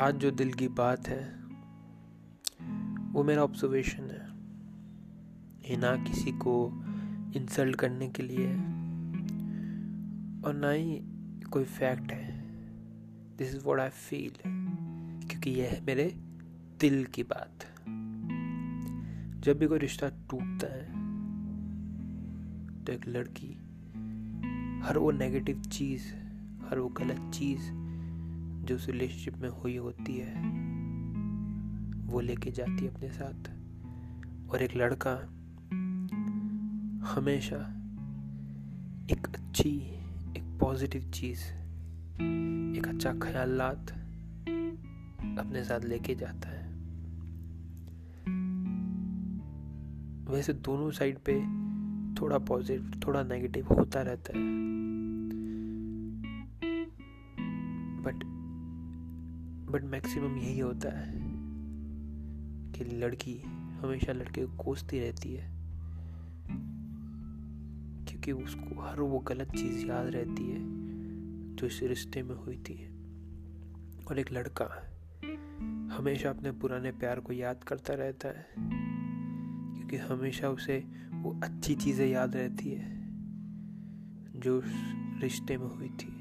आज जो दिल की बात है, वो मेरा ऑब्जर्वेशन है। ये ना किसी को इंसल्ट करने के लिए है और ना ही कोई फैक्ट है। This is what I feel क्योंकि यह है मेरे दिल की बात। जब भी कोई रिश्ता टूटता है तो एक लड़की, हर वो नेगेटिव चीज़, हर वो गलत चीज़ जो उस रिलेशनशिप में हुई होती है, वो लेके जाती है अपने साथ। और एक लड़का हमेशा एक अच्छी, एक पॉजिटिव चीज़, एक अच्छा ख्यालात अपने साथ लेके जाता है। वैसे दोनों साइड पे थोड़ा पॉजिटिव थोड़ा नेगेटिव होता रहता है। बट बट मैक्सिमम यही होता है कि लड़की हमेशा लड़के को कोसती रहती है, क्योंकि उसको हर वो गलत चीज़ याद रहती है जो इस रिश्ते में हुई थी। और एक लड़का हमेशा अपने पुराने प्यार को याद करता रहता है, क्योंकि हमेशा उसे वो अच्छी चीज़ें याद रहती है जो रिश्ते में हुई थी।